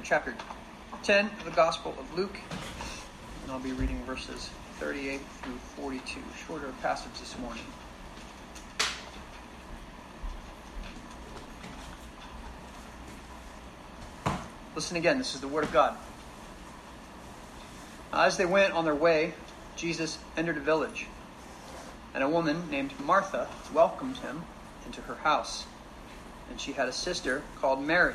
in chapter 10 of the Gospel of Luke, and I'll be reading verses 38 through 42. Shorter passage this morning. Listen again, this is the Word of God. As they went on their way, Jesus entered a village, and a woman named Martha welcomed him into her house. And she had a sister called Mary,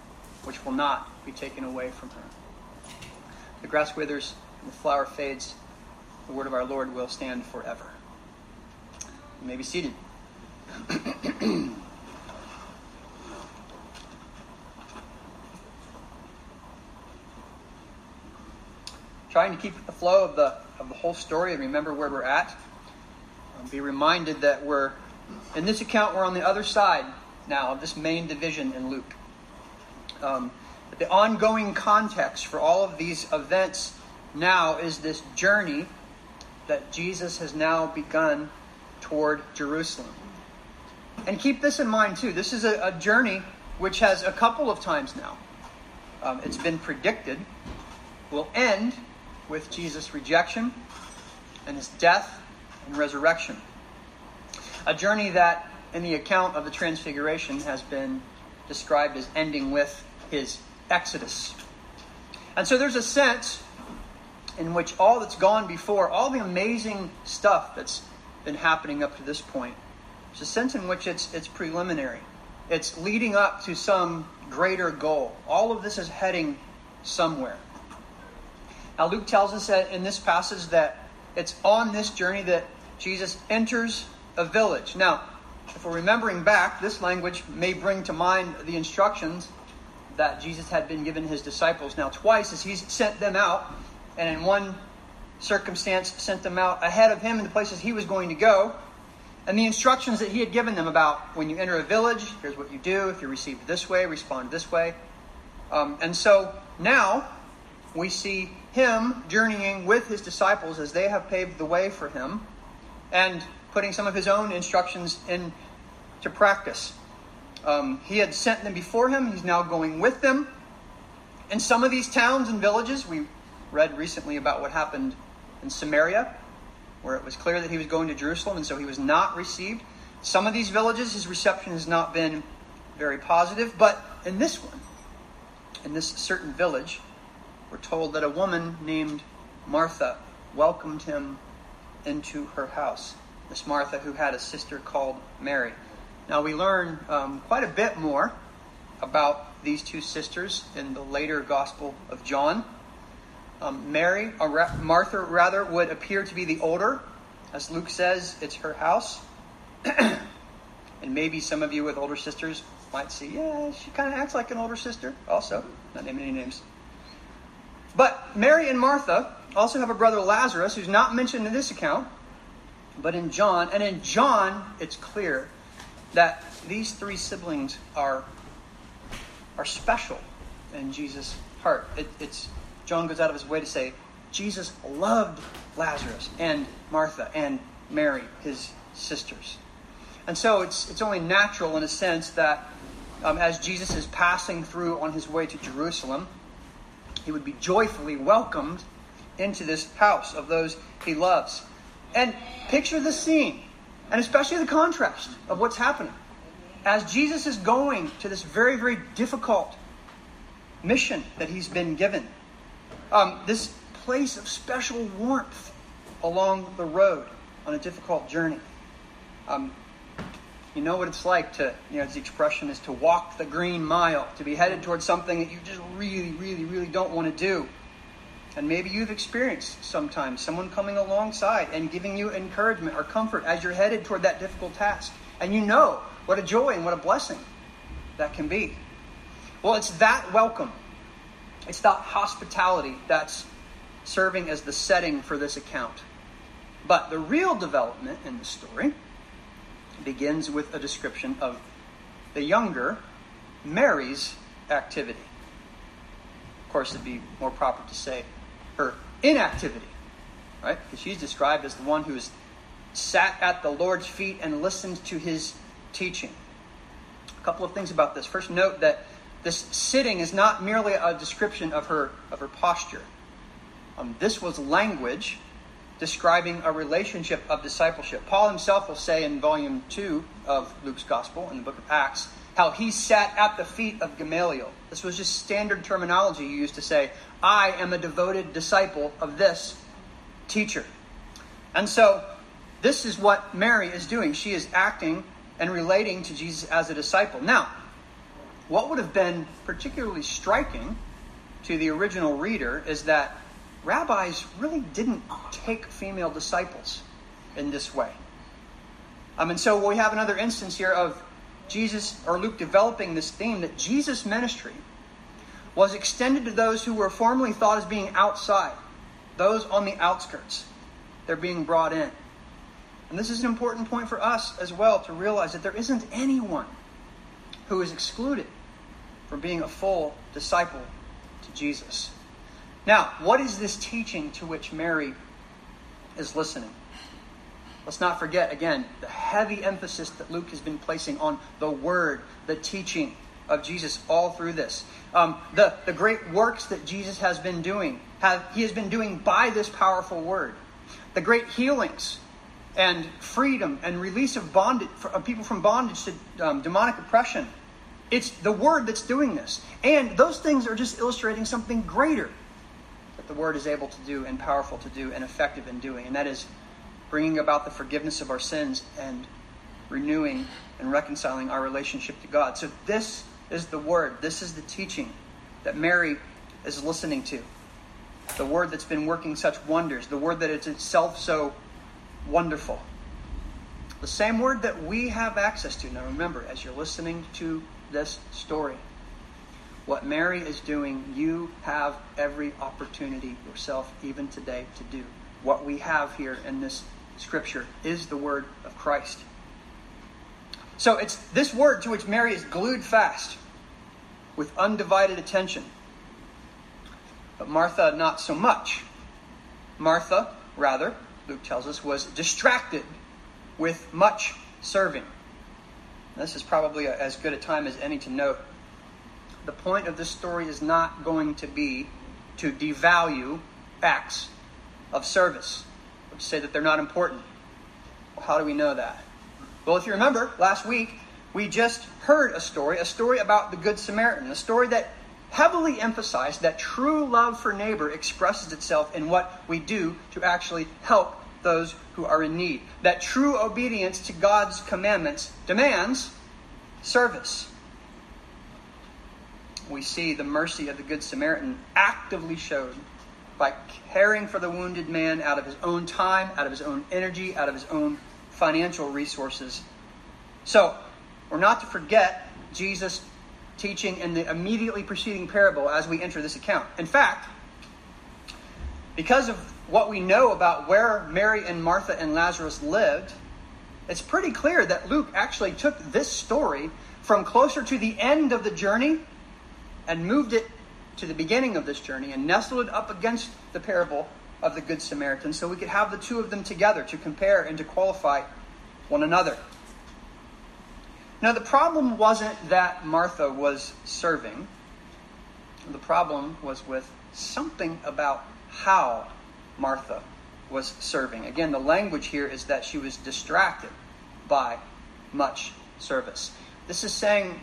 which will not be taken away from her. The grass withers and the flower fades. The word of our Lord will stand forever. You may be seated. Trying to keep the flow of the of the whole story and remember where we're at. Um, be reminded that we're in this account we're on the other side now of this main division in Luke. Um, the ongoing context for all of these events now is this journey that Jesus has now begun toward Jerusalem. And keep this in mind too. This is a, a journey which has a couple of times now. Um, it's been predicted will end with Jesus' rejection and his death and resurrection. A journey that, in the account of the Transfiguration, has been described as ending with his exodus. And so there's a sense in which all that's gone before, all the amazing stuff that's been happening up to this point, there's a sense in which it's, it's preliminary. It's leading up to some greater goal. All of this is heading somewhere. Now, Luke tells us that in this passage that it's on this journey that Jesus enters a village. Now, if we're remembering back, this language may bring to mind the instructions that Jesus had been given his disciples. Now, twice as he's sent them out, and in one circumstance sent them out ahead of him in the places he was going to go, and the instructions that he had given them about when you enter a village, here's what you do. If you're received this way, respond this way. Um, and so now we see him journeying with his disciples as they have paved the way for him and putting some of his own instructions into practice. Um, he had sent them before him, he's now going with them. In some of these towns and villages, we read recently about what happened in Samaria, where it was clear that he was going to Jerusalem, and so he was not received. Some of these villages, his reception has not been very positive, but in this one, in this certain village, we're told that a woman named Martha welcomed him into her house. This Martha, who had a sister called Mary. Now, we learn um, quite a bit more about these two sisters in the later Gospel of John. Um, Mary, or Martha rather, would appear to be the older. As Luke says, it's her house. and maybe some of you with older sisters might see, yeah, she kind of acts like an older sister, also. Not naming any names. But Mary and Martha also have a brother Lazarus, who's not mentioned in this account, but in John. And in John, it's clear that these three siblings are, are special in Jesus' heart. It, it's John goes out of his way to say Jesus loved Lazarus and Martha and Mary, his sisters. And so it's, it's only natural in a sense that um, as Jesus is passing through on his way to Jerusalem, he would be joyfully welcomed into this house of those he loves. And picture the scene, and especially the contrast of what's happening. As Jesus is going to this very, very difficult mission that he's been given, um, this place of special warmth along the road on a difficult journey. Um, you know what it's like to, you know, the expression is to walk the green mile, to be headed towards something that you just really, really, really don't want to do. And maybe you've experienced sometimes someone coming alongside and giving you encouragement or comfort as you're headed toward that difficult task. And you know what a joy and what a blessing that can be. Well, it's that welcome It's that hospitality that's serving as the setting for this account. But the real development in the story begins with a description of the younger Mary's activity. Of course, it'd be more proper to say her inactivity, right? Because she's described as the one who has sat at the Lord's feet and listened to his teaching. A couple of things about this. First, note that this sitting is not merely a description of her of her posture. Um, this was language describing a relationship of discipleship. Paul himself will say in volume 2 of Luke's Gospel, in the book of Acts, how he sat at the feet of Gamaliel. This was just standard terminology you used to say, I am a devoted disciple of this teacher. And so, this is what Mary is doing. She is acting and relating to Jesus as a disciple. Now, what would have been particularly striking to the original reader is that rabbis really didn't take female disciples in this way. Um, and so we have another instance here of Jesus or Luke developing this theme that Jesus' ministry was extended to those who were formerly thought as being outside, those on the outskirts. They're being brought in. And this is an important point for us as well to realize that there isn't anyone who is excluded from being a full disciple to Jesus. Now, what is this teaching to which Mary is listening? Let's not forget, again, the heavy emphasis that Luke has been placing on the word, the teaching of Jesus all through this. Um, the, the great works that Jesus has been doing, have, he has been doing by this powerful word. The great healings and freedom and release of bondage, of people from bondage to um, demonic oppression. It's the word that's doing this. And those things are just illustrating something greater that the Word is able to do and powerful to do and effective in doing, and that is bringing about the forgiveness of our sins and renewing and reconciling our relationship to God. So, this is the Word, this is the teaching that Mary is listening to. The Word that's been working such wonders, the Word that is itself so wonderful. The same Word that we have access to. Now, remember, as you're listening to this story, what Mary is doing, you have every opportunity yourself, even today, to do. What we have here in this scripture is the word of Christ. So it's this word to which Mary is glued fast with undivided attention. But Martha, not so much. Martha, rather, Luke tells us, was distracted with much serving. This is probably a, as good a time as any to note the point of this story is not going to be to devalue acts of service, to say that they're not important. Well, how do we know that? Well, if you remember, last week we just heard a story, a story about the Good Samaritan, a story that heavily emphasized that true love for neighbor expresses itself in what we do to actually help those who are in need. That true obedience to God's commandments demands service we see the mercy of the Good Samaritan actively showed by caring for the wounded man out of his own time, out of his own energy, out of his own financial resources. So, we're not to forget Jesus' teaching in the immediately preceding parable as we enter this account. In fact, because of what we know about where Mary and Martha and Lazarus lived, it's pretty clear that Luke actually took this story from closer to the end of the journey and moved it to the beginning of this journey and nestled it up against the parable of the Good Samaritan so we could have the two of them together to compare and to qualify one another. Now, the problem wasn't that Martha was serving, the problem was with something about how Martha was serving. Again, the language here is that she was distracted by much service. This is saying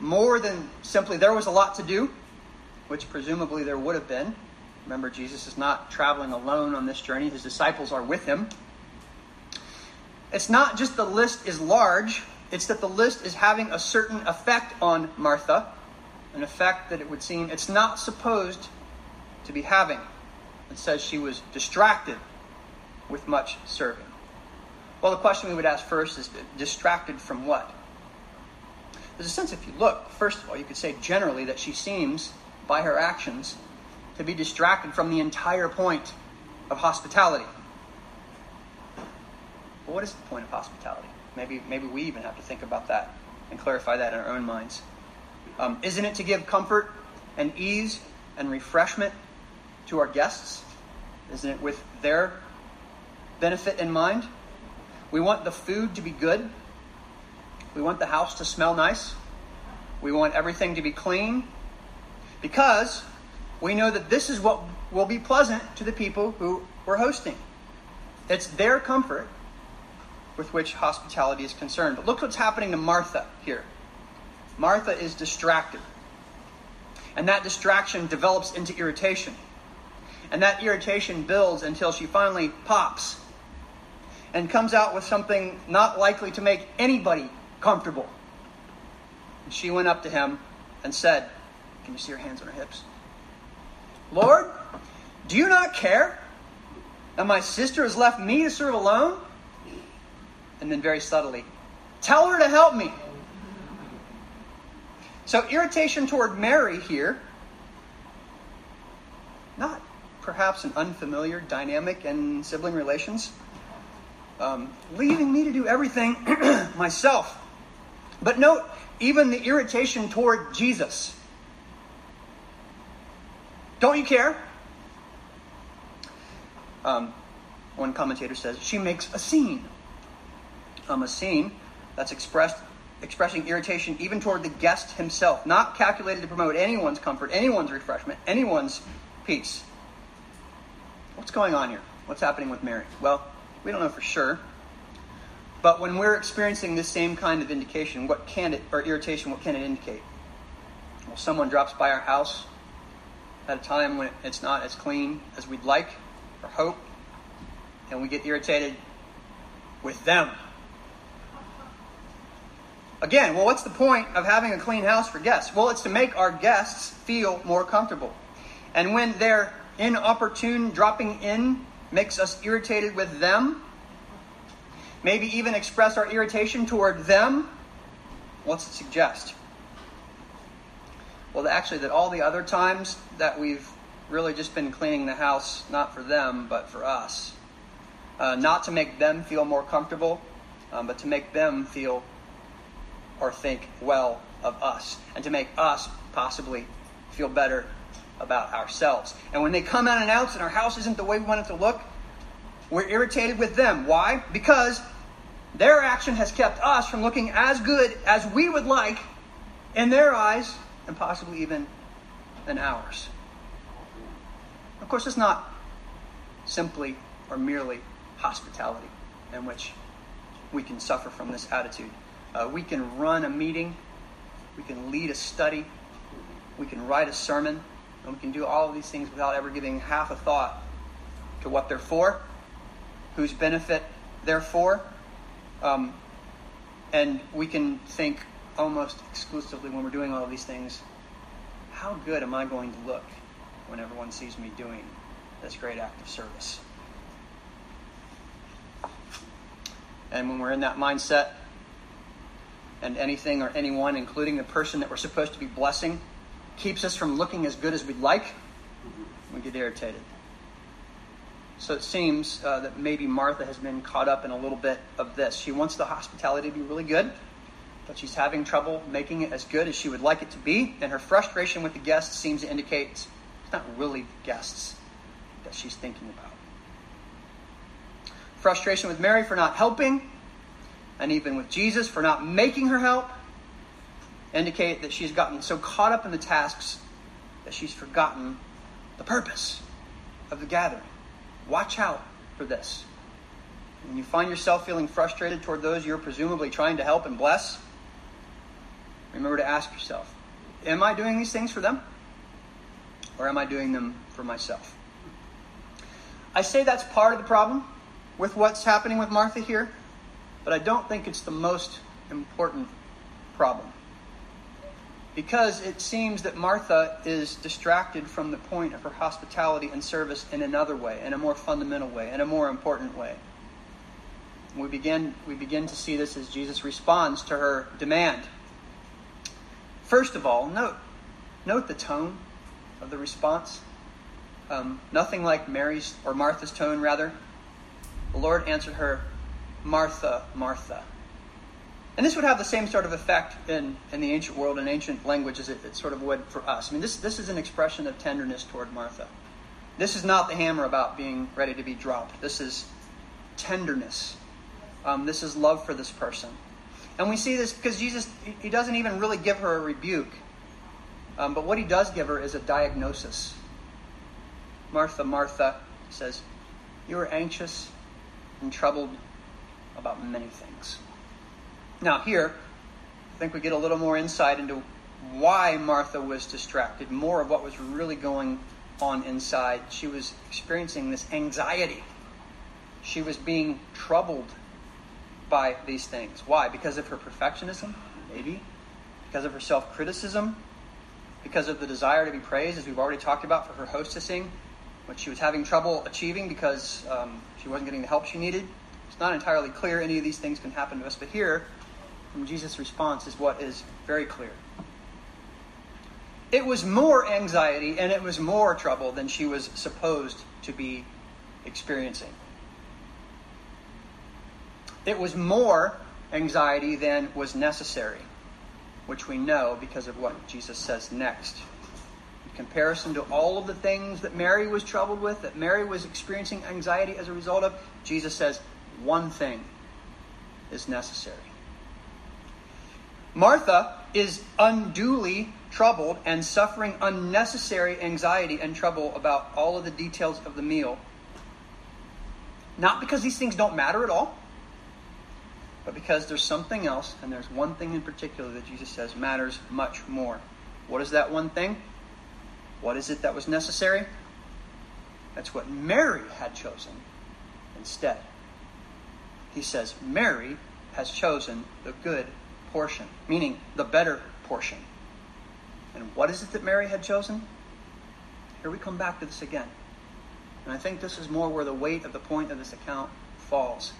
more than simply there was a lot to do, which presumably there would have been. Remember, Jesus is not traveling alone on this journey, his disciples are with him. It's not just the list is large, it's that the list is having a certain effect on Martha, an effect that it would seem it's not supposed to be having. It says she was distracted with much serving. Well, the question we would ask first is distracted from what? There's a sense, if you look, first of all, you could say generally that she seems by her actions to be distracted from the entire point of hospitality. Well, what is the point of hospitality? Maybe, maybe we even have to think about that and clarify that in our own minds. Um, isn't it to give comfort and ease and refreshment to our guests? Isn't it with their benefit in mind? We want the food to be good. We want the house to smell nice. We want everything to be clean because we know that this is what will be pleasant to the people who we're hosting. It's their comfort with which hospitality is concerned. But look what's happening to Martha here. Martha is distracted. And that distraction develops into irritation. And that irritation builds until she finally pops and comes out with something not likely to make anybody comfortable. And she went up to him and said, Can you see her hands on her hips? Lord, do you not care that my sister has left me to serve alone? And then very subtly, Tell her to help me. So, irritation toward Mary here, not perhaps an unfamiliar dynamic in sibling relations, um, leaving me to do everything myself. But note, even the irritation toward Jesus. Don't you care? Um, one commentator says she makes a scene. Um, a scene that's expressed expressing irritation even toward the guest himself, not calculated to promote anyone's comfort, anyone's refreshment, anyone's peace. What's going on here? What's happening with Mary? Well, we don't know for sure. But when we're experiencing this same kind of indication, what can it, or irritation, what can it indicate? Well, someone drops by our house at a time when it's not as clean as we'd like or hope, and we get irritated with them. Again, well, what's the point of having a clean house for guests? Well, it's to make our guests feel more comfortable. And when their inopportune dropping in makes us irritated with them, maybe even express our irritation toward them, what's it suggest? Well, actually, that all the other times that we've really just been cleaning the house, not for them, but for us, uh, not to make them feel more comfortable, um, but to make them feel or think well of us, and to make us possibly feel better about ourselves. And when they come unannounced and announce that our house isn't the way we want it to look, we're irritated with them. Why? Because their action has kept us from looking as good as we would like in their eyes and possibly even in ours. Of course, it's not simply or merely hospitality in which we can suffer from this attitude. Uh, we can run a meeting, we can lead a study, we can write a sermon, and we can do all of these things without ever giving half a thought to what they're for, whose benefit they're for. Um, and we can think almost exclusively when we're doing all these things how good am I going to look when everyone sees me doing this great act of service? And when we're in that mindset, and anything or anyone, including the person that we're supposed to be blessing, keeps us from looking as good as we'd like, we get irritated. So it seems uh, that maybe Martha has been caught up in a little bit of this. She wants the hospitality to be really good, but she's having trouble making it as good as she would like it to be, and her frustration with the guests seems to indicate it's not really the guests that she's thinking about. Frustration with Mary for not helping, and even with Jesus for not making her help, indicate that she's gotten so caught up in the tasks that she's forgotten the purpose of the gathering. Watch out for this. When you find yourself feeling frustrated toward those you're presumably trying to help and bless, remember to ask yourself Am I doing these things for them? Or am I doing them for myself? I say that's part of the problem with what's happening with Martha here, but I don't think it's the most important problem because it seems that Martha is distracted from the point of her hospitality and service in another way, in a more fundamental way, in a more important way. We begin, we begin to see this as Jesus responds to her demand. First of all, note, note the tone of the response. Um, nothing like Mary's or Martha's tone, rather. The Lord answered her, Martha, Martha. And this would have the same sort of effect in, in the ancient world, in ancient language, as it, it sort of would for us. I mean, this, this is an expression of tenderness toward Martha. This is not the hammer about being ready to be dropped. This is tenderness. Um, this is love for this person. And we see this because Jesus, he doesn't even really give her a rebuke. Um, but what he does give her is a diagnosis. Martha, Martha, says, You are anxious and troubled about many things. Now, here, I think we get a little more insight into why Martha was distracted, more of what was really going on inside. She was experiencing this anxiety. She was being troubled by these things. Why? Because of her perfectionism? Maybe. Because of her self criticism? Because of the desire to be praised, as we've already talked about for her hostessing, which she was having trouble achieving because um, she wasn't getting the help she needed. It's not entirely clear any of these things can happen to us, but here, from Jesus' response, is what is very clear. It was more anxiety and it was more trouble than she was supposed to be experiencing. It was more anxiety than was necessary, which we know because of what Jesus says next. In comparison to all of the things that Mary was troubled with, that Mary was experiencing anxiety as a result of, Jesus says one thing is necessary. Martha is unduly troubled and suffering unnecessary anxiety and trouble about all of the details of the meal. Not because these things don't matter at all, but because there's something else, and there's one thing in particular that Jesus says matters much more. What is that one thing? What is it that was necessary? That's what Mary had chosen instead. He says, Mary has chosen the good portion, meaning the better portion. And what is it that Mary had chosen? Here we come back to this again. And I think this is more where the weight of the point of this account falls.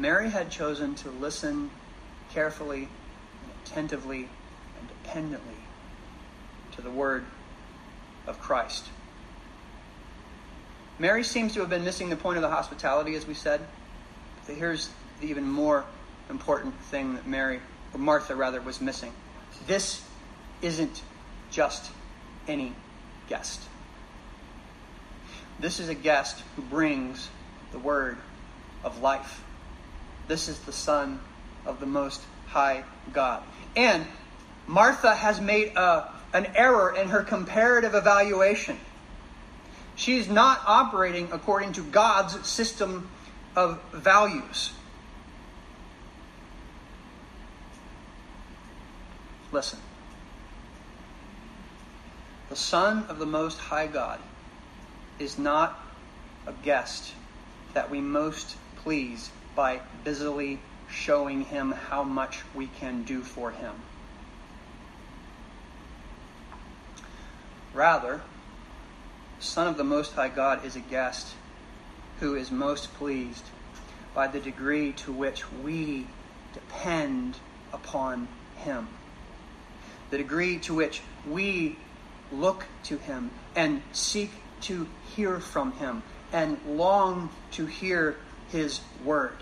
Mary had chosen to listen carefully and attentively and dependently to the word of Christ. Mary seems to have been missing the point of the hospitality, as we said. But here's the even more important thing that Mary, or Martha rather, was missing. This isn't just any guest. This is a guest who brings the word of life. This is the Son of the Most High God. And Martha has made a, an error in her comparative evaluation. She's not operating according to God's system of values. Listen. The Son of the Most High God is not a guest that we most please by busily showing him how much we can do for him. Rather, Son of the Most High God is a guest who is most pleased by the degree to which we depend upon him. The degree to which we look to him and seek to hear from him and long to hear his word.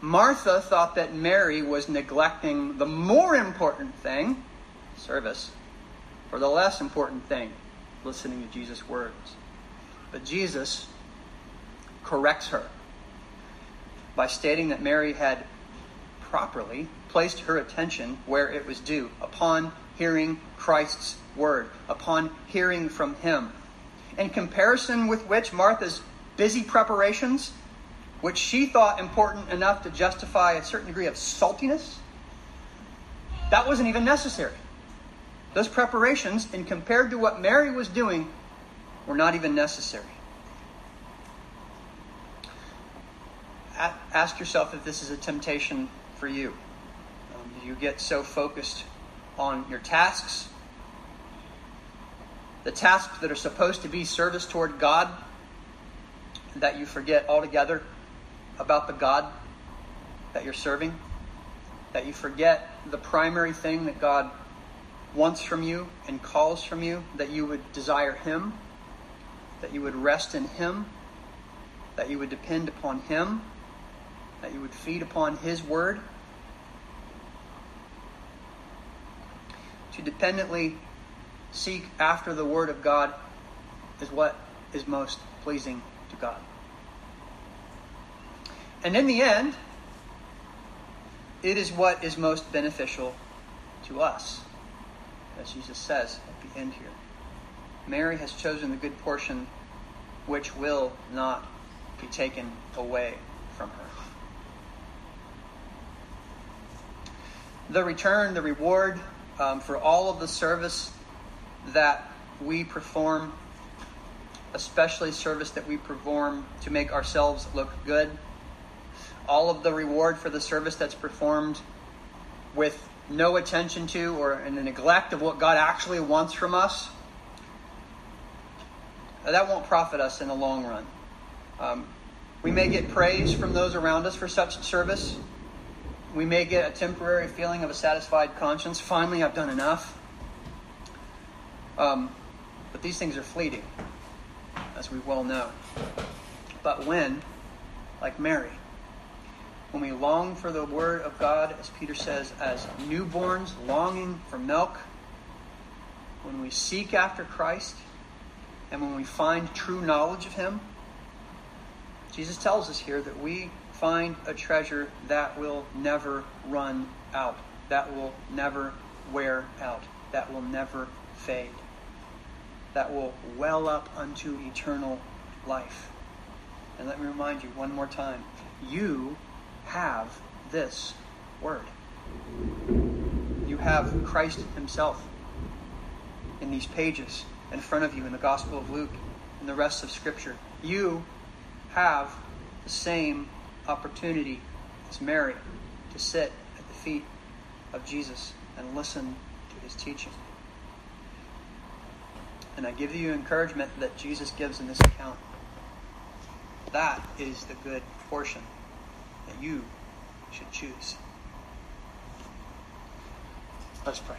Martha thought that Mary was neglecting the more important thing, service, for the less important thing, listening to Jesus' words. But Jesus corrects her by stating that Mary had properly placed her attention where it was due, upon hearing Christ's word, upon hearing from Him. In comparison with which Martha's busy preparations, which she thought important enough to justify a certain degree of saltiness, that wasn't even necessary. Those preparations, and compared to what Mary was doing, were not even necessary. Ask yourself if this is a temptation for you. Um, do you get so focused on your tasks, the tasks that are supposed to be service toward God, that you forget altogether about the God that you're serving, that you forget the primary thing that God wants from you and calls from you, that you would desire Him, that you would rest in Him, that you would depend upon Him, that you would feed upon His Word. To dependently seek after the Word of God is what is most pleasing to God. And in the end, it is what is most beneficial to us, as Jesus says at the end here. Mary has chosen the good portion which will not be taken away from her. The return, the reward um, for all of the service that we perform, especially service that we perform to make ourselves look good all of the reward for the service that's performed with no attention to or in the neglect of what God actually wants from us, that won't profit us in the long run. Um, we may get praise from those around us for such service. We may get a temporary feeling of a satisfied conscience. Finally, I've done enough. Um, but these things are fleeting, as we well know. But when, like Mary, when we long for the Word of God, as Peter says, as newborns longing for milk, when we seek after Christ, and when we find true knowledge of Him, Jesus tells us here that we find a treasure that will never run out, that will never wear out, that will never fade, that will well up unto eternal life. And let me remind you one more time you have this word. You have Christ Himself in these pages in front of you in the Gospel of Luke and the rest of Scripture. You have the same opportunity as Mary to sit at the feet of Jesus and listen to His teaching. And I give you encouragement that Jesus gives in this account. That is the good portion that you should choose. Let's pray.